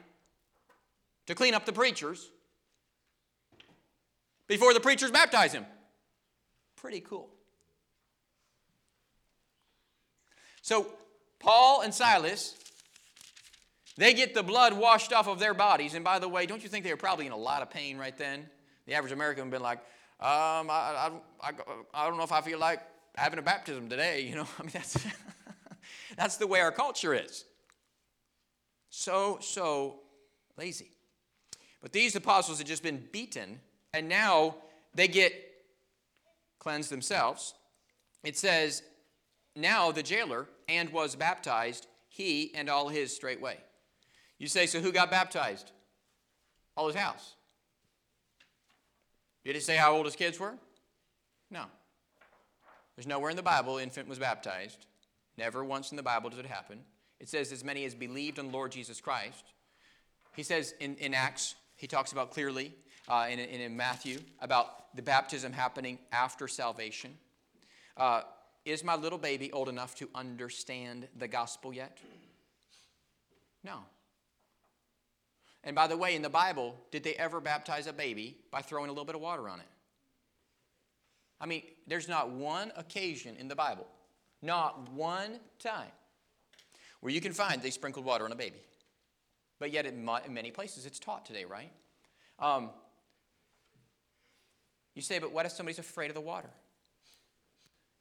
to clean up the preachers before the preachers baptize him. Pretty cool. So Paul and Silas, they get the blood washed off of their bodies. And by the way, don't you think they were probably in a lot of pain right then? The average American would have been like, um, I, I, I, I don't know if I feel like having a baptism today. You know, I mean, that's, that's the way our culture is. So, so lazy. But these apostles had just been beaten, and now they get cleansed themselves. It says, Now the jailer and was baptized, he and all his straightway. You say, So who got baptized? All his house. Did it say how old his kids were? No. There's nowhere in the Bible infant was baptized. Never once in the Bible does it happen. It says, as many as believed on Lord Jesus Christ. He says in, in Acts, he talks about clearly uh, in, in, in, Matthew about the baptism happening after salvation. Uh, is my little baby old enough to understand the gospel yet? No. And by the way, in the Bible, did they ever baptize a baby by throwing a little bit of water on it? I mean, there's not one occasion in the Bible, not one time, where you can find they sprinkled water on a baby. But yet, in, many places, it's taught today, right? Um, you say, but what if somebody's afraid of the water?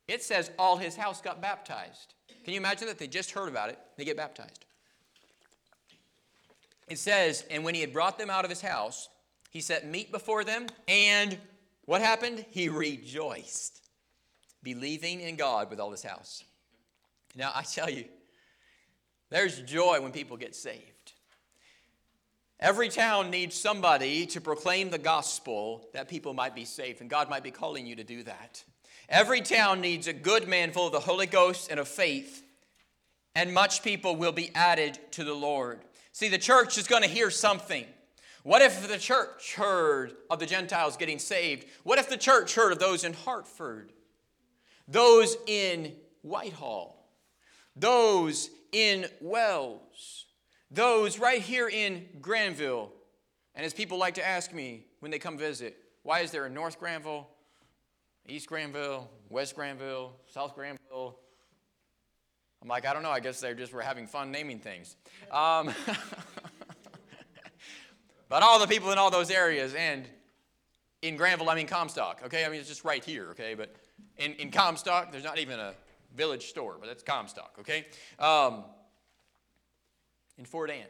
It says all his house got baptized. Can you imagine that? They just heard about it, they get baptized. It says, and when he had brought them out of his house, he set meat before them, and what happened? He rejoiced, believing in God with all his house. Now, I tell you, there's joy when people get saved. Every town needs somebody to proclaim the gospel that people might be saved, and God might be calling you to do that. Every town needs a good man full of the Holy Ghost and of faith, and much people will be added to the Lord. See, the church is going to hear something. What if the church heard of the Gentiles getting saved? What if the church heard of those in Hartford, those in Whitehall, those in Wells, those right here in Granville? And as people like to ask me when they come visit, why is there a North Granville, East Granville, West Granville, South Granville, I'm like, I don't know. I guess they just were having fun naming things. Um, but all the people in all those areas, and in Granville, I mean Comstock, okay? I mean, it's just right here, okay? But in, in Comstock, there's not even a village store, but that's Comstock, okay? Um, in Fort Ann.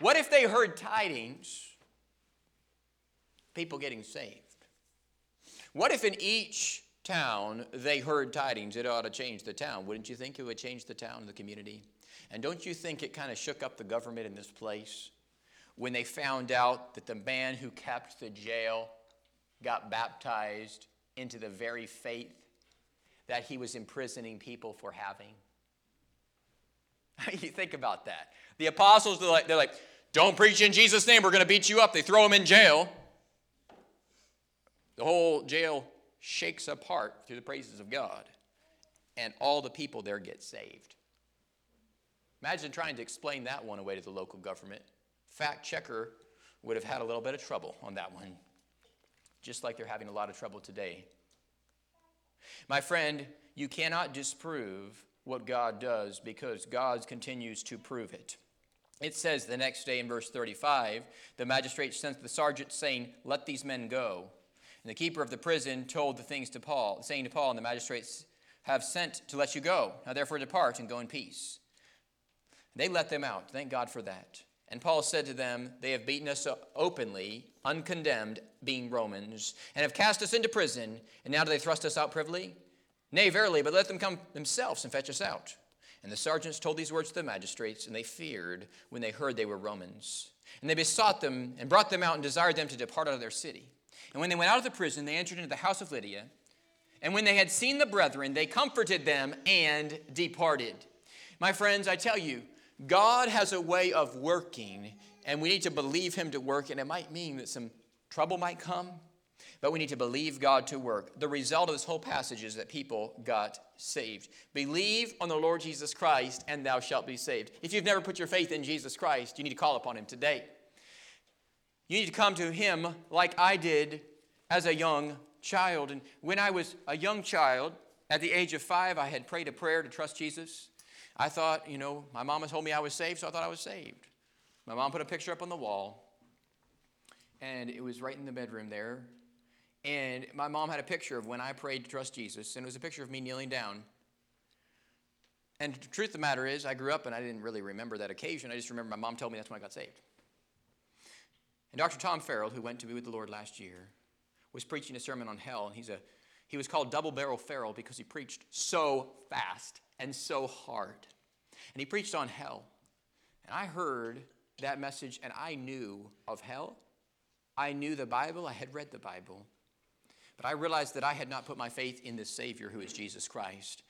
What if they heard tidings, people getting saved? What if in each town they heard tidings, it ought to change the town. Wouldn't you think it would change the town, the community? And don't you think it kind of shook up the government in this place when they found out that the man who kept the jail got baptized into the very faith that he was imprisoning people for having? you think about that. The apostles, they're like, they're like, don't preach in Jesus' name, we're going to beat you up. They throw him in jail. The whole jail shakes apart through the praises of God, and all the people there get saved. Imagine trying to explain that one away to the local government. Fact checker would have had a little bit of trouble on that one, just like they're having a lot of trouble today. My friend, you cannot disprove what God does because God continues to prove it. It says the next day in verse 35 the magistrate sent the sergeant saying, Let these men go. And the keeper of the prison told the things to Paul, saying to Paul, and the magistrates have sent to let you go. Now therefore depart and go in peace. They let them out. Thank God for that. And Paul said to them, They have beaten us openly, uncondemned, being Romans, and have cast us into prison, and now do they thrust us out privily? Nay, verily, but let them come themselves and fetch us out. And the sergeants told these words to the magistrates, and they feared when they heard they were Romans. And they besought them and brought them out and desired them to depart out of their city. And when they went out of the prison, they entered into the house of Lydia. And when they had seen the brethren, they comforted them and departed. My friends, I tell you, God has a way of working, and we need to believe Him to work. And it might mean that some trouble might come, but we need to believe God to work. The result of this whole passage is that people got saved. Believe on the Lord Jesus Christ, and thou shalt be saved. If you've never put your faith in Jesus Christ, you need to call upon Him today. You need to come to Him like I did as a young child. And when I was a young child, at the age of five, I had prayed a prayer to trust Jesus. I thought, you know, my mama told me I was saved, so I thought I was saved. My mom put a picture up on the wall, and it was right in the bedroom there. And my mom had a picture of when I prayed to trust Jesus, and it was a picture of me kneeling down. And the truth of the matter is, I grew up and I didn't really remember that occasion. I just remember my mom told me that's when I got saved. And Dr. Tom Farrell, who went to be with the Lord last year, was preaching a sermon on hell, and he's a he was called Double Barrel Farrell because he preached so fast and so hard. And he preached on hell. And I heard that message and I knew of hell. I knew the Bible, I had read the Bible. But I realized that I had not put my faith in the Savior who is Jesus Christ.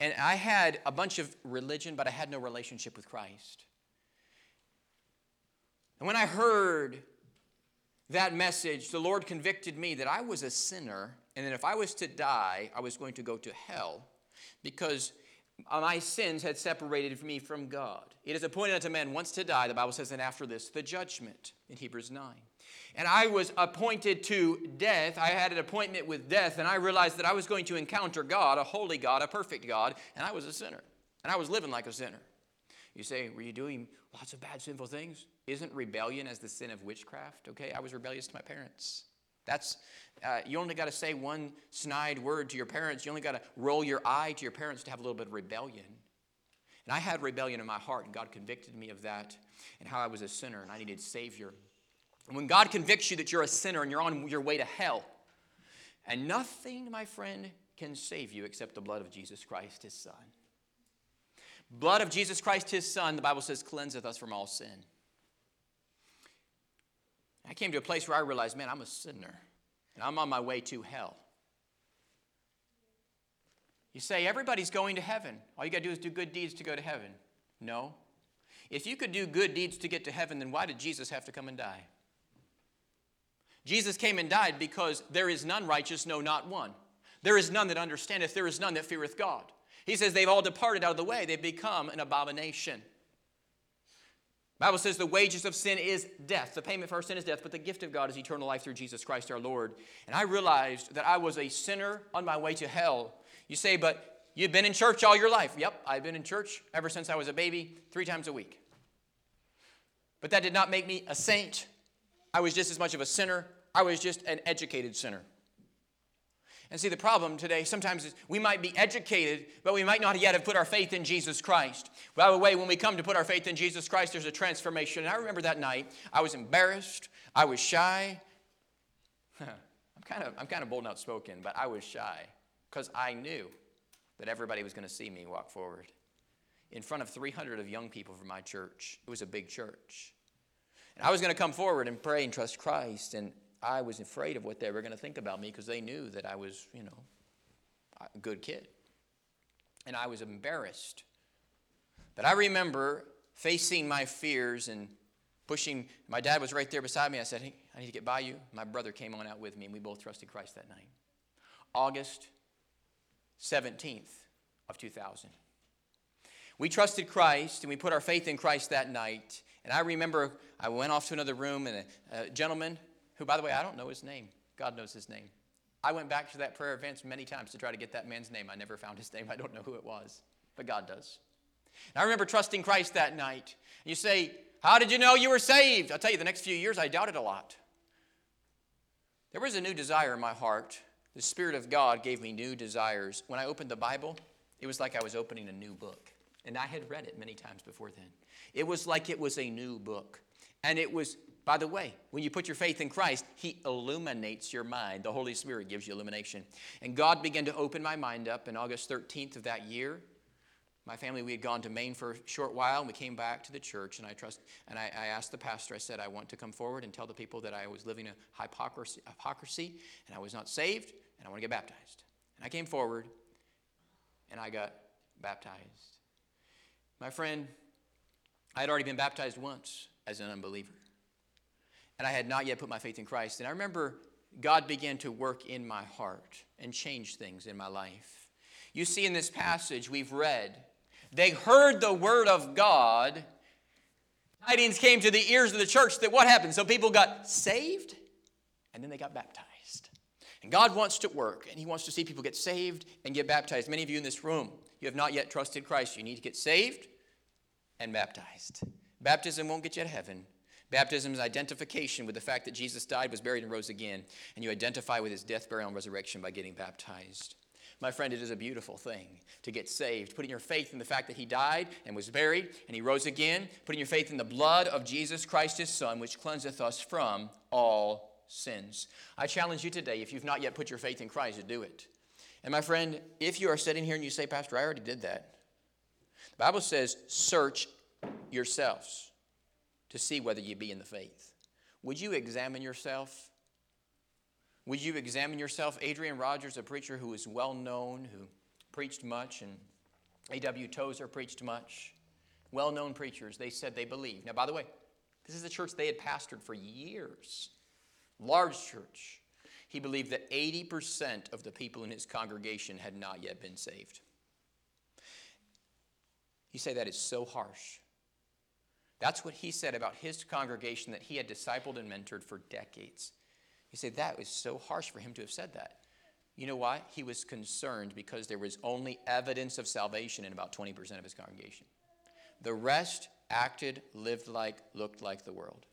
And I had a bunch of religion, but I had no relationship with Christ. And when I heard that message, the Lord convicted me that I was a sinner and that if I was to die, I was going to go to hell because my sins had separated me from God. It is appointed unto man once to die, the Bible says, and after this, the judgment in Hebrews 9. And I was appointed to death. I had an appointment with death, and I realized that I was going to encounter God, a holy God, a perfect God, and I was a sinner. And I was living like a sinner. You say, Were you doing lots of bad, sinful things? Isn't rebellion as the sin of witchcraft? Okay, I was rebellious to my parents. That's, uh, you only got to say one snide word to your parents. You only got to roll your eye to your parents to have a little bit of rebellion. And I had rebellion in my heart, and God convicted me of that and how I was a sinner and I needed Savior. And when God convicts you that you're a sinner and you're on your way to hell, and nothing, my friend, can save you except the blood of Jesus Christ, his Son. Blood of Jesus Christ, his Son, the Bible says, cleanseth us from all sin. I came to a place where I realized, man, I'm a sinner, and I'm on my way to hell. You say, everybody's going to heaven. All you got to do is do good deeds to go to heaven. No. If you could do good deeds to get to heaven, then why did Jesus have to come and die? Jesus came and died because there is none righteous, no, not one. There is none that understandeth, there is none that feareth God. He says they've all departed out of the way, they've become an abomination. Bible says the wages of sin is death. The payment for our sin is death, but the gift of God is eternal life through Jesus Christ our Lord. And I realized that I was a sinner on my way to hell. You say, but you've been in church all your life. Yep, I've been in church ever since I was a baby, three times a week. But that did not make me a saint. I was just as much of a sinner. I was just an educated sinner. And see, the problem today sometimes is we might be educated, but we might not yet have put our faith in Jesus Christ. By the way, when we come to put our faith in Jesus Christ, there's a transformation. And I remember that night, I was embarrassed, I was shy. I'm kind of, I'm kind of bold and outspoken, but I was shy because I knew that everybody was going to see me walk forward in front of 300 of young people from my church. It was a big church. And I was going to come forward and pray and trust Christ. And I was afraid of what they were going to think about me because they knew that I was, you know, a good kid. And I was embarrassed. But I remember facing my fears and pushing. My dad was right there beside me. I said, Hey, I need to get by you. My brother came on out with me, and we both trusted Christ that night. August 17th of 2000. We trusted Christ and we put our faith in Christ that night. And I remember I went off to another room, and a, a gentleman who, by the way, I don't know his name. God knows his name. I went back to that prayer event many times to try to get that man's name. I never found his name. I don't know who it was, but God does. And I remember trusting Christ that night. You say, How did you know you were saved? I'll tell you, the next few years I doubted a lot. There was a new desire in my heart. The Spirit of God gave me new desires. When I opened the Bible, it was like I was opening a new book. And I had read it many times before then. It was like it was a new book. And it was by the way, when you put your faith in Christ, He illuminates your mind. The Holy Spirit gives you illumination. And God began to open my mind up in August 13th of that year. My family, we had gone to Maine for a short while, and we came back to the church. And I trust, and I, I asked the pastor. I said, I want to come forward and tell the people that I was living a hypocrisy, hypocrisy, and I was not saved, and I want to get baptized. And I came forward, and I got baptized. My friend, I had already been baptized once as an unbeliever and I had not yet put my faith in Christ. And I remember God began to work in my heart and change things in my life. You see, in this passage we've read, they heard the word of God. Tidings came to the ears of the church that what happened? So people got saved and then they got baptized. And God wants to work and He wants to see people get saved and get baptized. Many of you in this room, you have not yet trusted Christ. You need to get saved and baptized. Baptism won't get you to heaven, Baptism is identification with the fact that Jesus died, was buried, and rose again. And you identify with his death, burial, and resurrection by getting baptized. My friend, it is a beautiful thing to get saved. Putting your faith in the fact that he died and was buried and he rose again. Putting your faith in the blood of Jesus Christ, his Son, which cleanseth us from all sins. I challenge you today, if you've not yet put your faith in Christ, to do it. And my friend, if you are sitting here and you say, Pastor, I already did that, the Bible says, search yourselves to see whether you be in the faith. Would you examine yourself? Would you examine yourself? Adrian Rogers, a preacher who is well known, who preached much, and A.W. Tozer preached much. Well known preachers, they said they believe. Now, by the way, this is a church they had pastored for years, large church. He believed that 80% of the people in his congregation had not yet been saved. You say that is so harsh. That's what he said about his congregation that he had discipled and mentored for decades. You say that was so harsh for him to have said that. You know why? He was concerned because there was only evidence of salvation in about 20% of his congregation. The rest acted, lived like, looked like the world.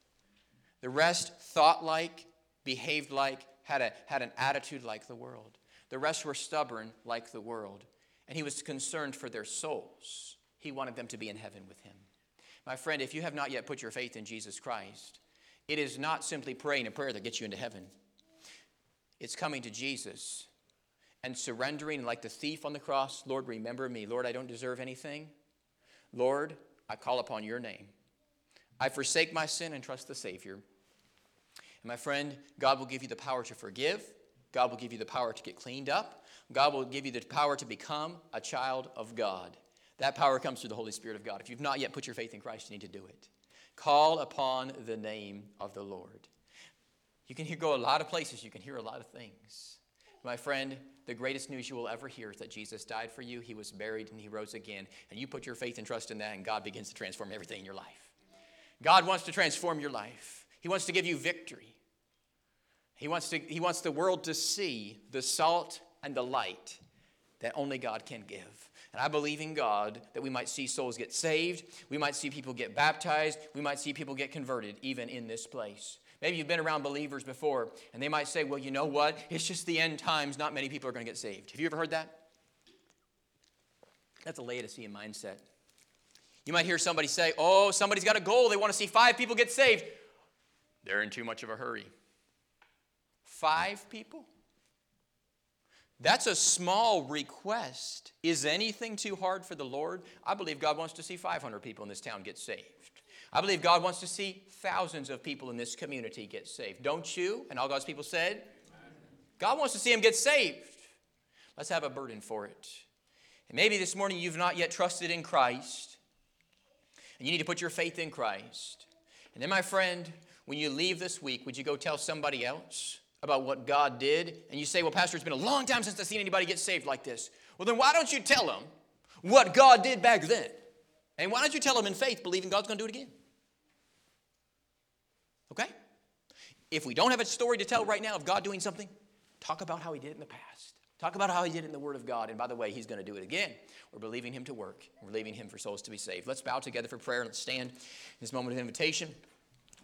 The rest thought like, behaved like, had, a, had an attitude like the world. The rest were stubborn like the world. And he was concerned for their souls. He wanted them to be in heaven with him. My friend, if you have not yet put your faith in Jesus Christ, it is not simply praying a prayer that gets you into heaven. It's coming to Jesus and surrendering like the thief on the cross Lord, remember me. Lord, I don't deserve anything. Lord, I call upon your name. I forsake my sin and trust the Savior. And my friend, God will give you the power to forgive. God will give you the power to get cleaned up. God will give you the power to become a child of God. That power comes through the Holy Spirit of God. If you've not yet put your faith in Christ, you need to do it. Call upon the name of the Lord. You can go a lot of places, you can hear a lot of things. My friend, the greatest news you will ever hear is that Jesus died for you, he was buried, and he rose again. And you put your faith and trust in that, and God begins to transform everything in your life. God wants to transform your life, He wants to give you victory. He wants, to, he wants the world to see the salt and the light that only God can give. And I believe in God that we might see souls get saved, we might see people get baptized, we might see people get converted, even in this place. Maybe you've been around believers before, and they might say, Well, you know what? It's just the end times. Not many people are going to get saved. Have you ever heard that? That's a Laodicean mindset. You might hear somebody say, Oh, somebody's got a goal. They want to see five people get saved. They're in too much of a hurry. Five people? That's a small request. Is anything too hard for the Lord? I believe God wants to see 500 people in this town get saved. I believe God wants to see thousands of people in this community get saved. Don't you? And all God's people said, God wants to see them get saved. Let's have a burden for it. And maybe this morning you've not yet trusted in Christ, and you need to put your faith in Christ. And then, my friend, when you leave this week, would you go tell somebody else? About what God did, and you say, Well, Pastor, it's been a long time since I've seen anybody get saved like this. Well, then why don't you tell them what God did back then? And why don't you tell them in faith, believing God's going to do it again? Okay? If we don't have a story to tell right now of God doing something, talk about how He did it in the past. Talk about how He did it in the Word of God. And by the way, He's going to do it again. We're believing Him to work, we're believing Him for souls to be saved. Let's bow together for prayer. Let's stand in this moment of invitation.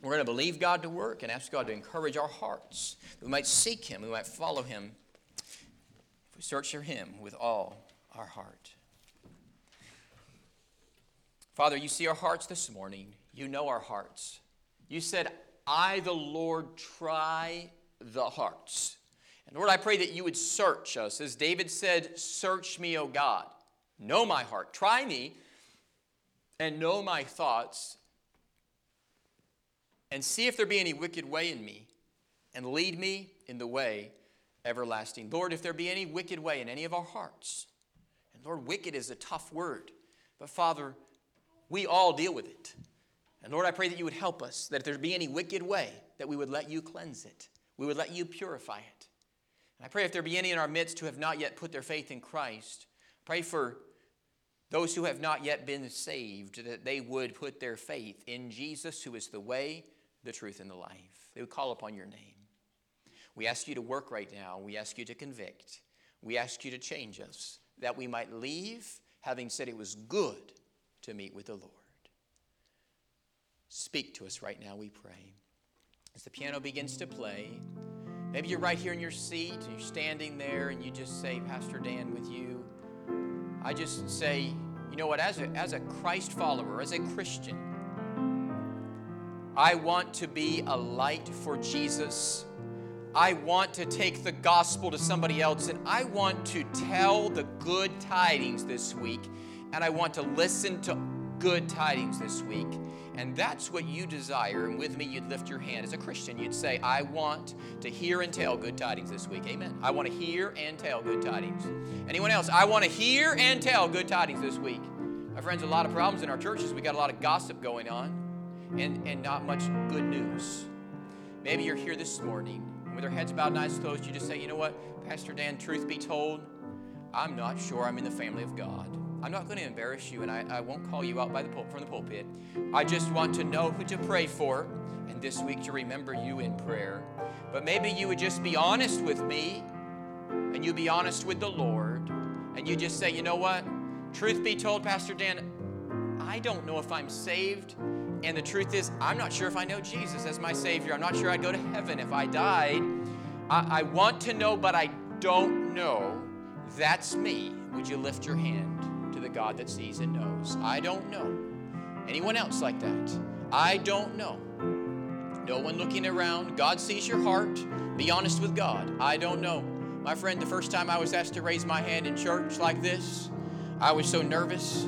We're going to believe God to work and ask God to encourage our hearts. We might seek Him, we might follow Him. If we search for Him with all our heart. Father, you see our hearts this morning. You know our hearts. You said, I, the Lord, try the hearts. And Lord, I pray that you would search us. As David said, Search me, O God. Know my heart. Try me and know my thoughts and see if there be any wicked way in me, and lead me in the way everlasting. Lord, if there be any wicked way in any of our hearts, and Lord, wicked is a tough word, but Father, we all deal with it. And Lord, I pray that you would help us, that if there be any wicked way, that we would let you cleanse it, we would let you purify it. And I pray if there be any in our midst who have not yet put their faith in Christ, pray for those who have not yet been saved, that they would put their faith in Jesus, who is the way, the truth, and the life. They would call upon your name. We ask you to work right now. We ask you to convict. We ask you to change us, that we might leave having said it was good to meet with the Lord. Speak to us right now, we pray. As the piano begins to play, maybe you're right here in your seat, and you're standing there, and you just say, Pastor Dan, with you, I just say, you know what, as a, as a Christ follower, as a Christian, I want to be a light for Jesus. I want to take the gospel to somebody else, and I want to tell the good tidings this week, and I want to listen to good tidings this week. And that's what you desire. And with me, you'd lift your hand as a Christian. You'd say, I want to hear and tell good tidings this week. Amen. I want to hear and tell good tidings. Anyone else? I want to hear and tell good tidings this week. My friends, a lot of problems in our churches. We got a lot of gossip going on and, and not much good news. Maybe you're here this morning with our heads bowed and eyes closed, you just say, you know what, Pastor Dan, truth be told, I'm not sure I'm in the family of God. I'm not going to embarrass you, and I, I won't call you out by the pul- from the pulpit. I just want to know who to pray for, and this week to remember you in prayer. But maybe you would just be honest with me, and you be honest with the Lord, and you just say, you know what? Truth be told, Pastor Dan, I don't know if I'm saved. And the truth is, I'm not sure if I know Jesus as my Savior. I'm not sure I'd go to heaven if I died. I, I want to know, but I don't know. That's me. Would you lift your hand to the God that sees and knows? I don't know. Anyone else like that? I don't know. No one looking around. God sees your heart. Be honest with God. I don't know. My friend, the first time I was asked to raise my hand in church like this, I was so nervous.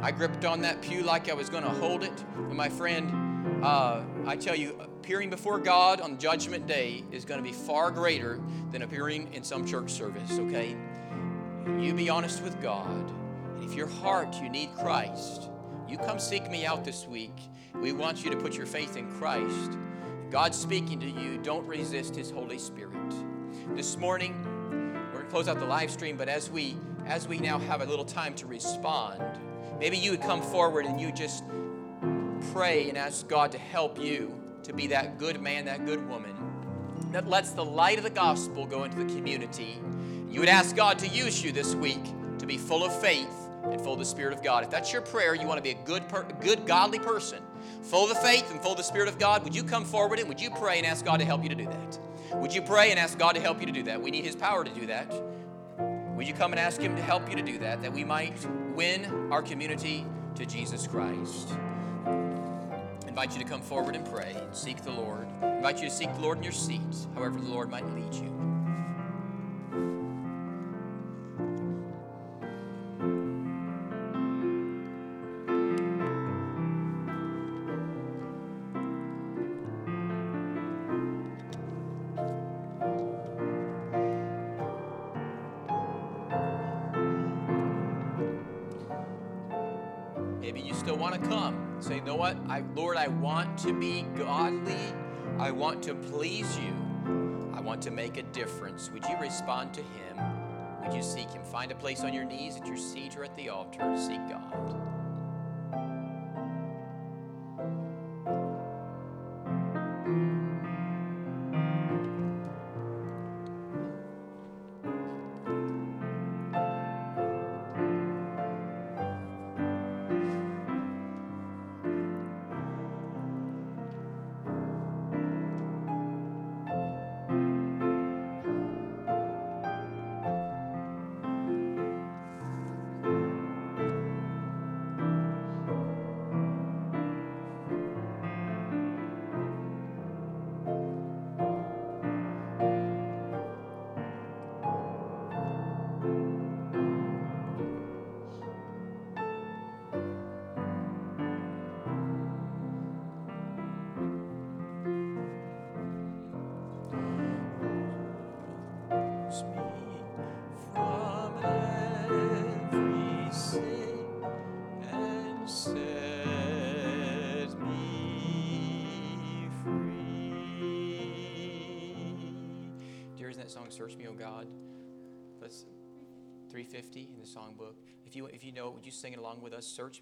I gripped on that pew like I was going to hold it. And my friend, uh, I tell you, appearing before God on Judgment Day is going to be far greater than appearing in some church service, okay? You be honest with God. And if your heart, you need Christ, you come seek me out this week. We want you to put your faith in Christ. God's speaking to you. Don't resist His Holy Spirit. This morning, we're going to close out the live stream, but as we as we now have a little time to respond, maybe you would come forward and you just pray and ask God to help you to be that good man, that good woman that lets the light of the gospel go into the community. You would ask God to use you this week to be full of faith and full of the Spirit of God. If that's your prayer, you want to be a good, per- good godly person, full of the faith and full of the Spirit of God, would you come forward and would you pray and ask God to help you to do that? Would you pray and ask God to help you to do that? We need His power to do that. Would you come and ask Him to help you to do that, that we might win our community to Jesus Christ? invite you to come forward and pray and seek the Lord. invite you to seek the Lord in your seat, however the Lord might lead you. To come. Say, you know what? I, Lord, I want to be godly. I want to please you. I want to make a difference. Would you respond to Him? Would you seek Him? Find a place on your knees at your seat or at the altar seek God. It along with us? Search